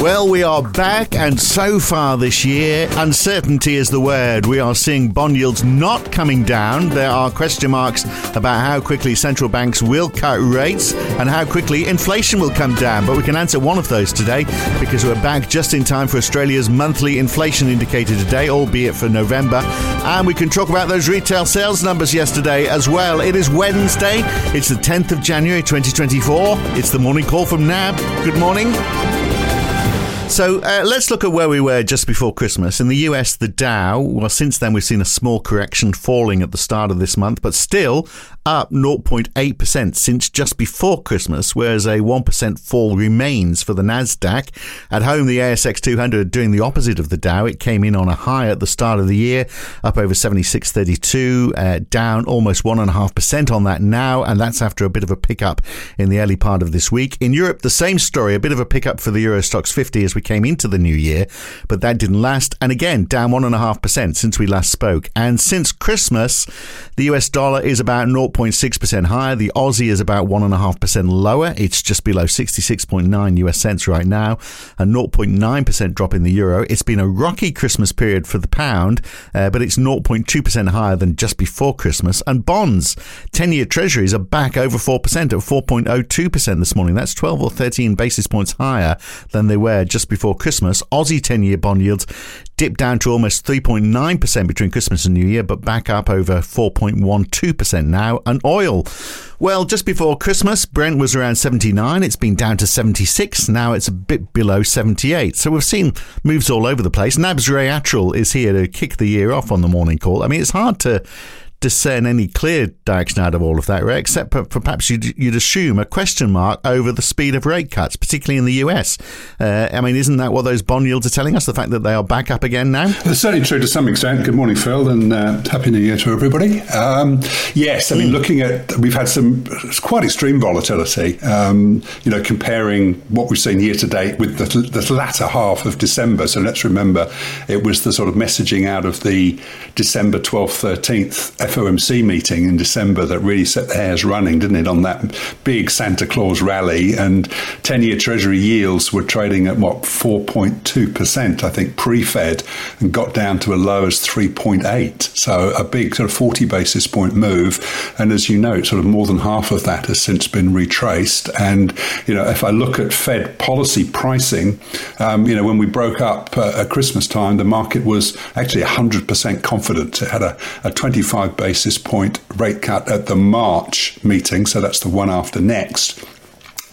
Well, we are back, and so far this year, uncertainty is the word. We are seeing bond yields not coming down. There are question marks about how quickly central banks will cut rates and how quickly inflation will come down. But we can answer one of those today because we're back just in time for Australia's monthly inflation indicator today, albeit for November. And we can talk about those retail sales numbers yesterday as well. It is Wednesday, it's the 10th of January 2024. It's the morning call from NAB. Good morning. So uh, let's look at where we were just before Christmas. In the US, the Dow, well, since then we've seen a small correction falling at the start of this month, but still up 0.8% since just before Christmas, whereas a 1% fall remains for the Nasdaq. At home, the ASX 200 doing the opposite of the Dow. It came in on a high at the start of the year, up over 76.32, uh, down almost 1.5% on that now, and that's after a bit of a pickup in the early part of this week. In Europe, the same story, a bit of a pickup for the Euro Stoxx 50 as we came into the new year, but that didn't last. And again, down 1.5% since we last spoke. And since Christmas, the US dollar is about 0.6% higher. The Aussie is about 1.5% lower. It's just below 66.9 US cents right now. A 0.9% drop in the euro. It's been a rocky Christmas period for the pound, uh, but it's 0.2% higher than just before Christmas. And bonds, 10 year treasuries are back over 4% at 4.02% this morning. That's 12 or 13 basis points higher than they were just before Christmas. Aussie 10 year bond yields dipped down to almost 3.9% between Christmas and New Year, but back up over 4.12% now. And oil, well, just before Christmas, Brent was around 79. It's been down to 76. Now it's a bit below 78. So we've seen moves all over the place. NAB's Ray Attrill is here to kick the year off on the morning call. I mean, it's hard to discern any clear direction out of all of that, Ray, except for, for perhaps you'd, you'd, assume a question mark over the speed of rate cuts, particularly in the US. Uh, I mean, isn't that what those bond yields are telling us? The fact that they are back up again now? It's certainly true to some extent. Good morning, Phil, and uh, Happy New Year to everybody. Um, yes, I mean, mm. looking at, we've had some quite extreme volatility, um, you know, comparing what we've seen year to date with the, the latter half of December. So let's remember it was the sort of messaging out of the December 12th, 13th FOMC meeting in December that really set the hares running, didn't it, on that big Santa Claus rally? And 10 year Treasury yields were trading at what, 4.2%, I think, pre Fed, and got down to a low as 3.8. So a big sort of 40 basis point move. And as you know, sort of more than half of that has since been retraced. And, you know, if I look at Fed policy pricing, um, you know, when we broke up uh, at Christmas time, the market was actually 100% confident. It had a, a 25 basis point rate cut at the March meeting, so that's the one after next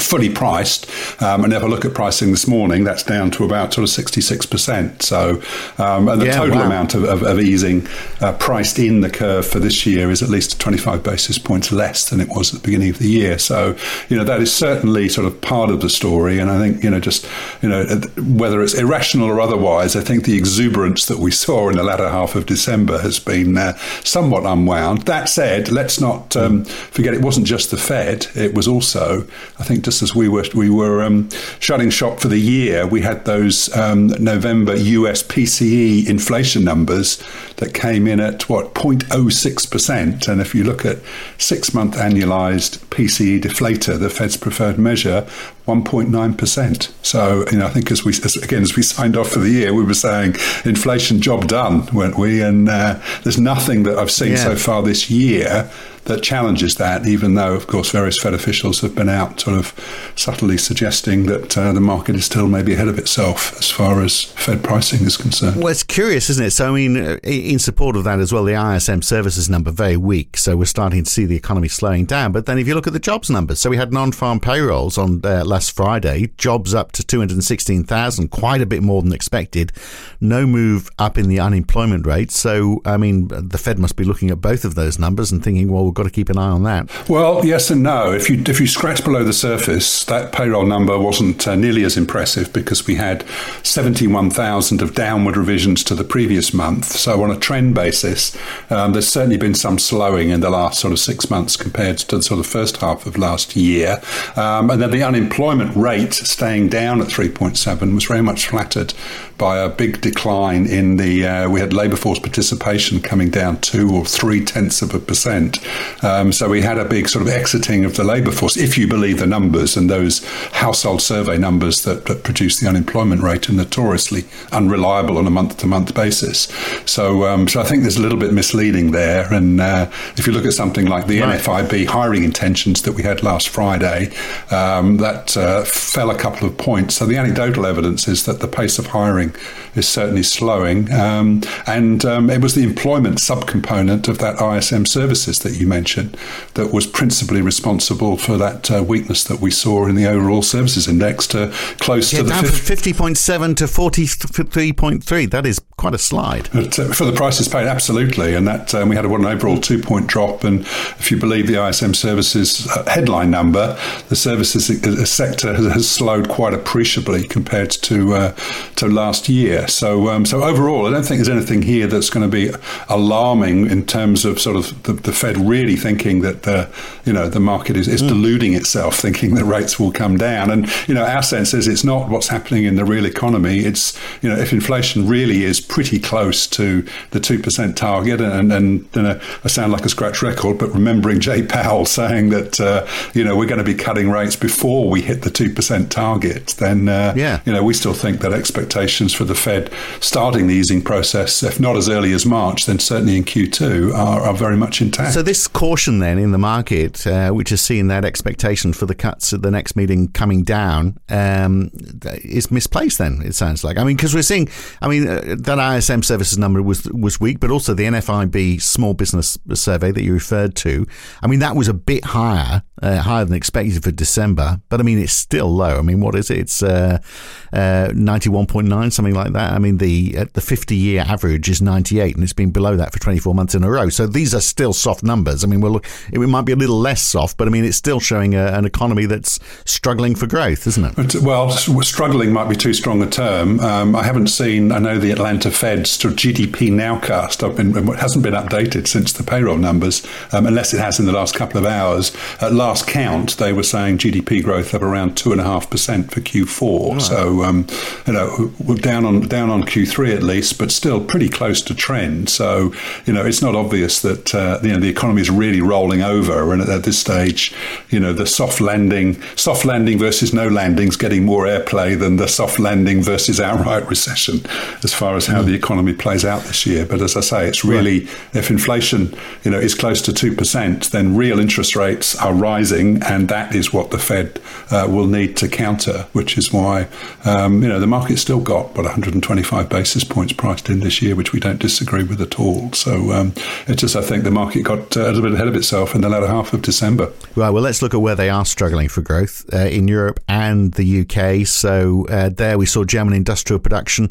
fully priced. Um, and if I look at pricing this morning, that's down to about sort of 66%. So, um, and the yeah, total wow. amount of, of, of easing uh, priced in the curve for this year is at least 25 basis points less than it was at the beginning of the year. So, you know, that is certainly sort of part of the story. And I think, you know, just, you know, whether it's irrational or otherwise, I think the exuberance that we saw in the latter half of December has been uh, somewhat unwound. That said, let's not um, forget it wasn't just the Fed, it was also, I think, just as we were we were um, shutting shop for the year, we had those um, November US PCE inflation numbers that came in at what 0.06 percent, and if you look at six month annualized PCE deflator, the Fed's preferred measure, 1.9%. So, you know, I think as we, as, again, as we signed off for the year, we were saying inflation job done, weren't we? And uh, there's nothing that I've seen yeah. so far this year that challenges that, even though, of course, various Fed officials have been out sort of subtly suggesting that uh, the market is still maybe ahead of itself as far as Fed pricing is concerned. Well, it's curious, isn't it? So, I mean, uh, in support of that as well, the ISM services number very weak. So we're starting to see the economy slowing down. But then if you look at the jobs numbers, so we had non-farm payrolls on uh, last Friday, jobs up to 216,000, quite a bit more than expected. No move up in the unemployment rate. So, I mean, the Fed must be looking at both of those numbers and thinking, well, we've got to keep an eye on that. Well, yes and no. If you if you scratch below the surface, that payroll number wasn't uh, nearly as impressive because we had 71,000 of downward revisions to the previous month. So on a trend basis, um, there's certainly been some slowing in the last sort of six months compared to the sort of first half of last year. Um, and then the unemployment unemployment rate staying down at 3.7 was very much flattered by a big decline in the. Uh, we had labour force participation coming down two or three tenths of a percent. Um, so we had a big sort of exiting of the labour force, if you believe the numbers and those household survey numbers that, that produce the unemployment rate are notoriously unreliable on a month to month basis. So, um, so I think there's a little bit misleading there. And uh, if you look at something like the right. NFIB hiring intentions that we had last Friday, um, that uh, fell a couple of points. So the anecdotal evidence is that the pace of hiring is certainly slowing. Um, and um, it was the employment subcomponent of that ISM services that you mentioned that was principally responsible for that uh, weakness that we saw in the overall services index to close yeah, to the down 50. from 50.7 to 43.3. That is quite a slide. But, uh, for the prices paid, absolutely. And that um, we had a, an overall two point drop. And if you believe the ISM services uh, headline number, the services sector has, has, slowed quite appreciably compared to uh, to last year. So um, so overall, I don't think there's anything here that's going to be alarming in terms of sort of the, the Fed really thinking that the you know the market is, is mm. deluding itself, thinking that rates will come down. And you know our sense is it's not what's happening in the real economy. It's you know if inflation really is pretty close to the two percent target, and and you know, I sound like a scratch record, but remembering Jay Powell saying that uh, you know we're going to be cutting rates before we hit the two percent target, then uh, yeah. you know we still think that expectations for the Fed starting the easing process, if not as early as March, then certainly in Q2, are, are very much intact. So this caution then in the market, uh, which is seeing that expectation for the cuts at the next meeting coming down, um, is misplaced. Then it sounds like. I mean, because we're seeing, I mean, uh, that ISM services number was was weak, but also the NFIB small business survey that you referred to. I mean, that was a bit higher, uh, higher than expected for December, but I mean, it's still low. I mean, what is it? It's uh, uh, ninety one point nine, something like that. I mean, the uh, the fifty year average is ninety eight, and it's been below that for twenty four months in a row. So these are still soft numbers. I mean, well, it might be a little less soft, but I mean, it's still showing a, an economy that's struggling for growth, isn't it? Well, struggling might be too strong a term. Um, I haven't seen. I know the Atlanta Fed's GDP nowcast hasn't been updated since the payroll numbers, um, unless it has in the last couple of hours. At last count, they were saying GDP growth of around two and a half percent for Q4. Right. So, um, you know, we're down on down on Q3 at least, but still pretty close to trend. So, you know, it's not obvious that uh, you know the economy is really rolling over, and at this stage, you know, the soft landing, soft landing versus no landing is getting more airplay than the soft landing versus outright recession, as far as how mm. the economy plays out this year. But as I say, it's really right. if inflation, you know, is close to two percent, then real interest rates are rising, and that is what the Fed uh, will need to counter. Which is why, um, you know, the market's still got what 125 basis points priced in this year, which we don't disagree with at all. So um, it's just I think the market got uh, a little bit ahead of itself in the latter half of December. Right. Well, let's look at where they are struggling for growth uh, in Europe and the UK. So uh, there we saw German industrial production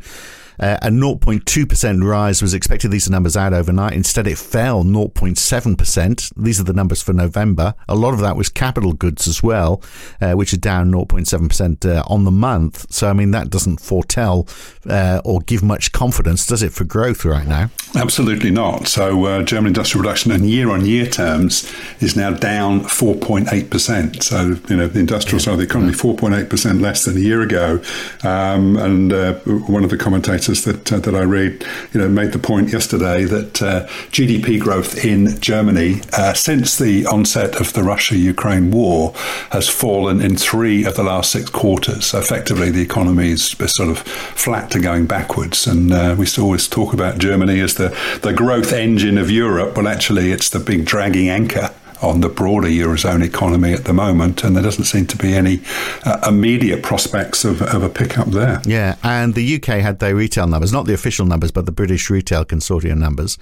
uh, a 0.2% rise was expected. These are numbers out overnight. Instead, it fell 0.7%. These are the numbers for November. A lot of that was capital goods as well, uh, which are down 0.7% uh, on the month. So, I mean, that doesn't foretell uh, or give much confidence, does it, for growth right now? Absolutely not. So, uh, German industrial production in year on year terms is now down 4.8%. So, you know, the industrial side of the economy, 4.8% less than a year ago. Um, and uh, one of the commentators that uh, that I read, you know, made the point yesterday that uh, GDP growth in Germany uh, since the onset of the Russia-Ukraine war has fallen in three of the last six quarters. So effectively, the economy is sort of flat to going backwards, and uh, we always talk about Germany as the the growth engine of Europe. Well, actually, it's the big dragging anchor on the broader Eurozone economy at the moment, and there doesn't seem to be any uh, immediate prospects of, of a pickup there. Yeah, and the UK had their retail numbers, not the official numbers, but the British Retail Consortium numbers.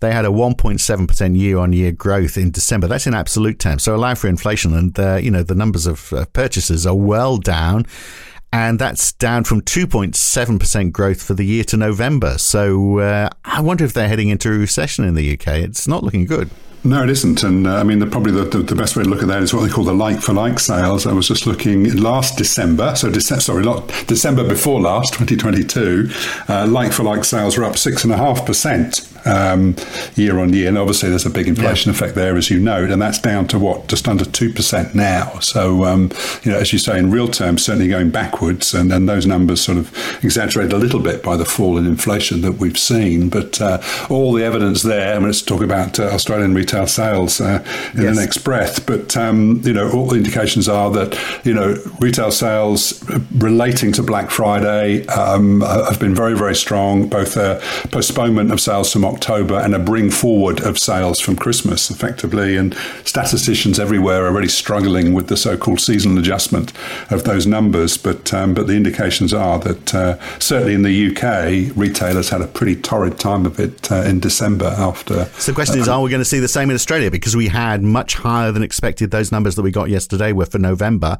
They had a 1.7% year-on-year growth in December. That's in absolute terms. So allow for inflation, and uh, you know the numbers of uh, purchases are well down and that's down from 2.7% growth for the year to November. So uh, I wonder if they're heading into a recession in the UK. It's not looking good. No, it isn't. And uh, I mean, the, probably the, the, the, best way to look at that is what they call the like for like sales. I was just looking last December, so Dece- sorry, not December before last, 2022, uh, like for like sales were up 6.5% um, year on year. And obviously, there's a big inflation yeah. effect there, as you know, and that's down to what just under two percent now. So, um, you know, as you say, in real terms, certainly going backwards, and, and those numbers sort of exaggerated a little bit by the fall in inflation that we've seen. But uh, all the evidence there. I mean, let's talk about uh, Australian retail sales uh, in yes. the next breath. But um, you know, all the indications are that you know retail sales relating to Black Friday um, have been very, very strong. Both a postponement of sales from October and a bring forward of sales from Christmas, effectively. And statisticians everywhere are really struggling with the so-called seasonal adjustment of those numbers. But um, but the indications are that uh, certainly in the UK, retailers had a pretty torrid time of it uh, in December after. So the question uh, is, are we going to see the same in Australia? Because we had much higher than expected. Those numbers that we got yesterday were for November,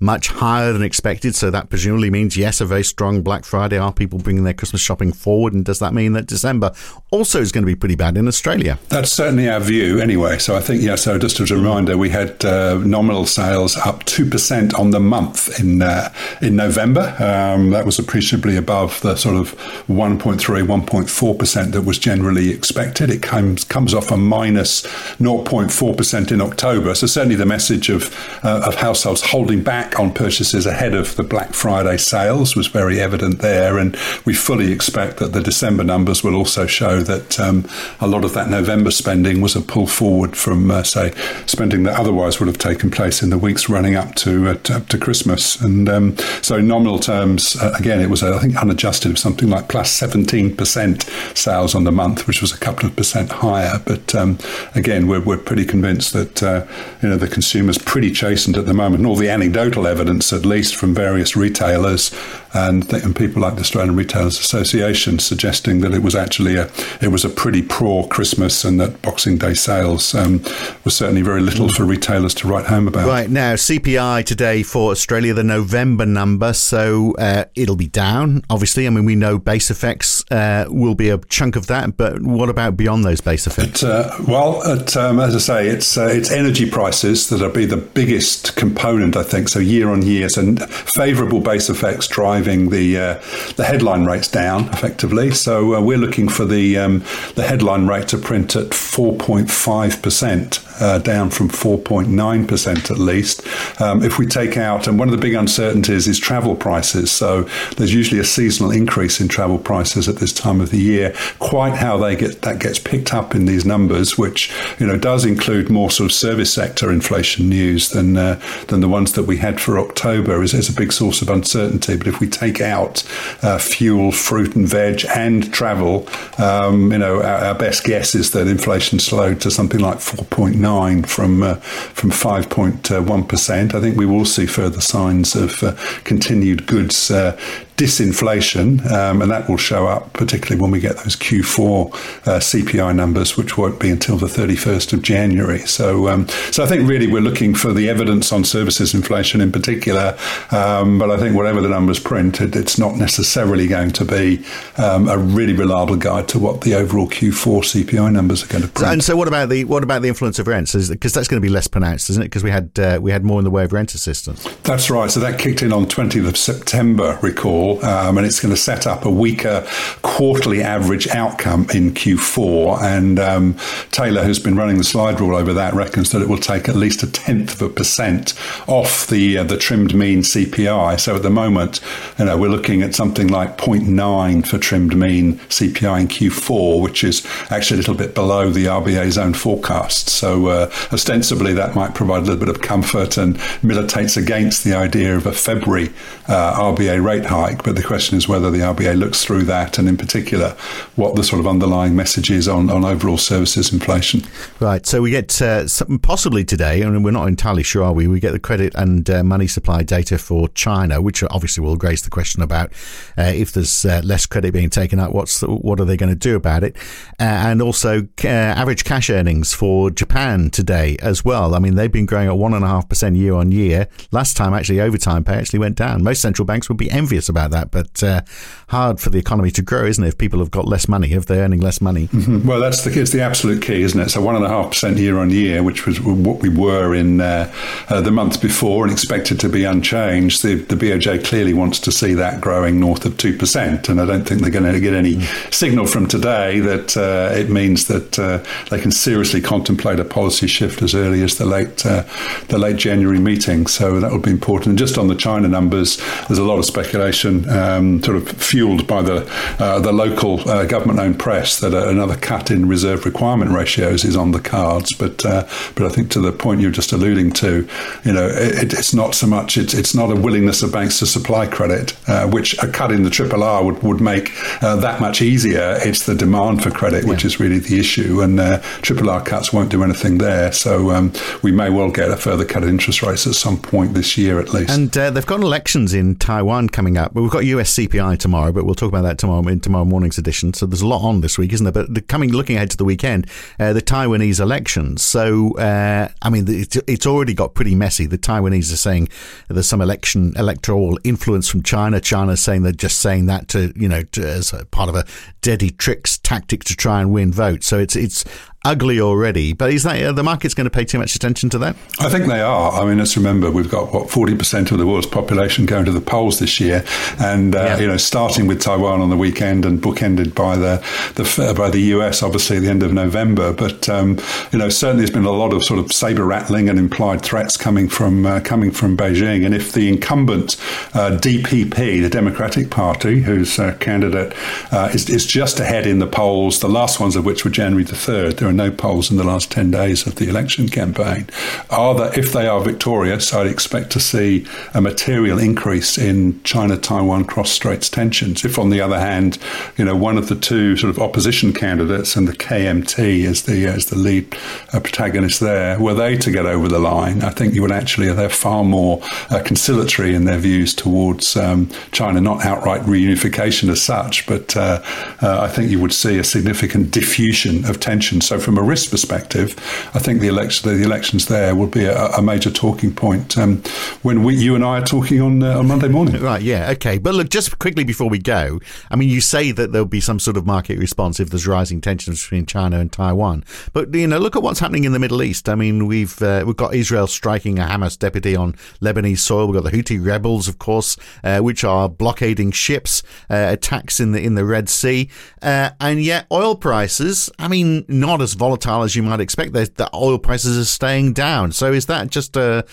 much higher than expected. So that presumably means yes, a very strong Black Friday. Are people bringing their Christmas shopping forward? And does that mean that December also also is going to be pretty bad in Australia. That's certainly our view, anyway. So I think, yeah, so just as a reminder, we had uh, nominal sales up 2% on the month in uh, in November. Um, that was appreciably above the sort of 1.3, 1.4% that was generally expected. It comes, comes off a minus 0.4% in October. So certainly the message of, uh, of households holding back on purchases ahead of the Black Friday sales was very evident there. And we fully expect that the December numbers will also show that um, a lot of that November spending was a pull forward from, uh, say, spending that otherwise would have taken place in the weeks running up to uh, to, to, Christmas. And um, so, in nominal terms, uh, again, it was, uh, I think, unadjusted, something like plus 17% sales on the month, which was a couple of percent higher. But um, again, we're, we're pretty convinced that uh, you know the consumer's pretty chastened at the moment, and all the anecdotal evidence, at least from various retailers and, th- and people like the Australian Retailers Association, suggesting that it was actually a it was a pretty poor Christmas and that Boxing Day sales um, was certainly very little for retailers to write home about. Right now, CPI today for Australia, the November number, so uh, it'll be down. Obviously, I mean we know base effects uh, will be a chunk of that, but what about beyond those base effects? uh, well, at, um, as I say, it's uh, it's energy prices that'll be the biggest component, I think. So year on year, so favourable base effects driving the uh, the headline rates down effectively. So uh, we're looking for the um, the headline rate to print at 4.5% uh, down from 4.9% at least. Um, if we take out, and one of the big uncertainties is travel prices. So there's usually a seasonal increase in travel prices at this time of the year. Quite how they get that gets picked up in these numbers, which you know does include more sort of service sector inflation news than uh, than the ones that we had for October, is, is a big source of uncertainty. But if we take out uh, fuel, fruit and veg, and travel, um, you know our, our, best guess is that inflation slowed to something like 4.9 nine from uh, from five point one percent. I think we will see further signs of uh, continued goods uh, disinflation, um, and that will show up particularly when we get those Q4 uh, CPI numbers, which won't be until the 31st of January. So, um, so I think really we're looking for the evidence on services inflation in particular. Um, but I think whatever the numbers printed, it's not necessarily going to be um, a really reliable guide to what the overall Q4 CPI numbers are going to print. And so, what about the what about the influence of rents? Because that's going to be less pronounced, isn't it? Because we had uh, we had more in the way of rent assistance. That's right. So that kicked in on 20th of September. Recall um, and it's going to set up a weaker quarterly average outcome in Q4. And um, Taylor, who's been running the slide rule over that, reckons that it will take at least a tenth of a percent off the uh, the trimmed mean CPI. So at the moment, you know, we're looking at something like 0.9 for trimmed mean CPI in Q4, which is actually a little bit below the RBA's own forecast. So uh, ostensibly, that might provide a little bit of comfort and militates against the idea of a February uh, RBA rate hike but the question is whether the RBA looks through that, and in particular, what the sort of underlying message is on, on overall services inflation. Right. So we get uh, possibly today, and we're not entirely sure, are we? We get the credit and uh, money supply data for China, which obviously will raise the question about uh, if there's uh, less credit being taken out, what's the, what are they going to do about it? Uh, and also uh, average cash earnings for Japan today as well. I mean, they've been growing at one and a half percent year on year. Last time, actually, overtime pay actually went down. Most central banks would be envious about about that, but uh, hard for the economy to grow, isn't it? If people have got less money, if they're earning less money. Mm-hmm. Well, that's the it's the absolute key, isn't it? So one and a half percent year on year, which was what we were in uh, uh, the month before, and expected to be unchanged. The, the BOJ clearly wants to see that growing north of two percent, and I don't think they're going to get any mm. signal from today that uh, it means that uh, they can seriously contemplate a policy shift as early as the late uh, the late January meeting. So that would be important. And just on the China numbers, there's a lot of speculation, um, sort of fueled by the uh, the local uh, government-owned press, that another cut in reserve requirement ratios is on the cards. But uh, but I think to the point you're just alluding to, you know, it, it's not so much it's it's not a willingness of banks to supply credit, uh, which a cut in the triple R would would make uh, that much easier. It's the demand for credit, which is really the issue, and triple R cuts won't do anything there. So um, we may well get a further cut in interest rates at some point this year, at least. And uh, they've got elections in Taiwan coming up. We've got US CPI tomorrow, but we'll talk about that tomorrow in tomorrow morning's edition. So there's a lot on this week, isn't there? But the, coming, looking ahead to the weekend, uh, the Taiwanese elections. So uh, I mean, it's, it's already got pretty messy. The Taiwanese are saying there's some election electoral influence from China. China's saying they're just saying that to you know to, as part of a deadly tricks tactic to try and win votes. So it's it's ugly already. But is that uh, the market's going to pay too much attention to that? I think they are. I mean, let's remember we've got what forty percent of the world's population going to the polls this year, and uh, yeah. you know, starting with Taiwan on the weekend and bookended by the, the by the US, obviously at the end of November. But um, you know, certainly there's been a lot of sort of saber rattling and implied threats coming from uh, coming from Beijing. And if the incumbent uh, DPP, the Democratic Party, whose uh, candidate uh, is, is just ahead in the polls, the last ones of which were January the third, no polls in the last 10 days of the election campaign, are that if they are victorious, I'd expect to see a material increase in China Taiwan cross straits tensions. If, on the other hand, you know, one of the two sort of opposition candidates and the KMT as the, as the lead uh, protagonist there, were they to get over the line, I think you would actually, they're far more uh, conciliatory in their views towards um, China, not outright reunification as such, but uh, uh I think you would see a significant diffusion of tension. So, from a risk perspective, I think the election, the elections there will be a, a major talking point um, when we, you and I are talking on uh, on Monday morning. Right? Yeah. Okay. But look, just quickly before we go, I mean, you say that there'll be some sort of market response if there's rising tensions between China and Taiwan, but you know, look at what's happening in the Middle East. I mean, we've uh, we've got Israel striking a Hamas deputy on Lebanese soil. We've got the Houthi rebels, of course, uh, which are blockading ships, uh, attacks in the in the Red Sea, uh, and yet oil prices. I mean, not as volatile as you might expect. The oil prices are staying down. So is that just a,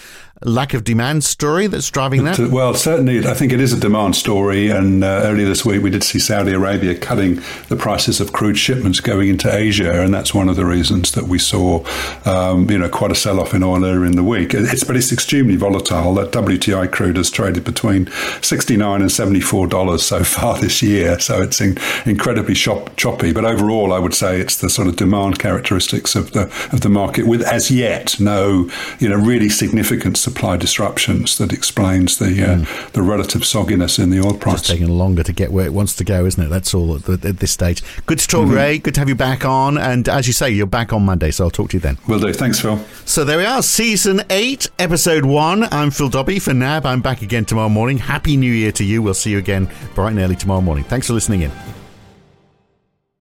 lack of demand story that's driving that? Well, certainly, I think it is a demand story. And uh, earlier this week, we did see Saudi Arabia cutting the prices of crude shipments going into Asia, and that's one of the reasons that we saw, um, you know, quite a sell-off in oil earlier in the week. It's but it's extremely volatile. That WTI crude has traded between sixty-nine and seventy-four dollars so far this year, so it's in, incredibly shop, choppy. But overall, I would say it's the sort of demand characteristics of the of the market with as yet no, you know, really significant supply disruptions that explains the uh, mm. the relative sogginess in the oil price. It's taking longer to get where it wants to go, isn't it? That's all at, at this stage. Good to talk, mm-hmm. Ray. Good to have you back on. And as you say, you're back on Monday, so I'll talk to you then. Will do. Thanks, Phil. So there we are, season eight, episode one. I'm Phil Dobby for NAB. I'm back again tomorrow morning. Happy New Year to you. We'll see you again bright and early tomorrow morning. Thanks for listening in.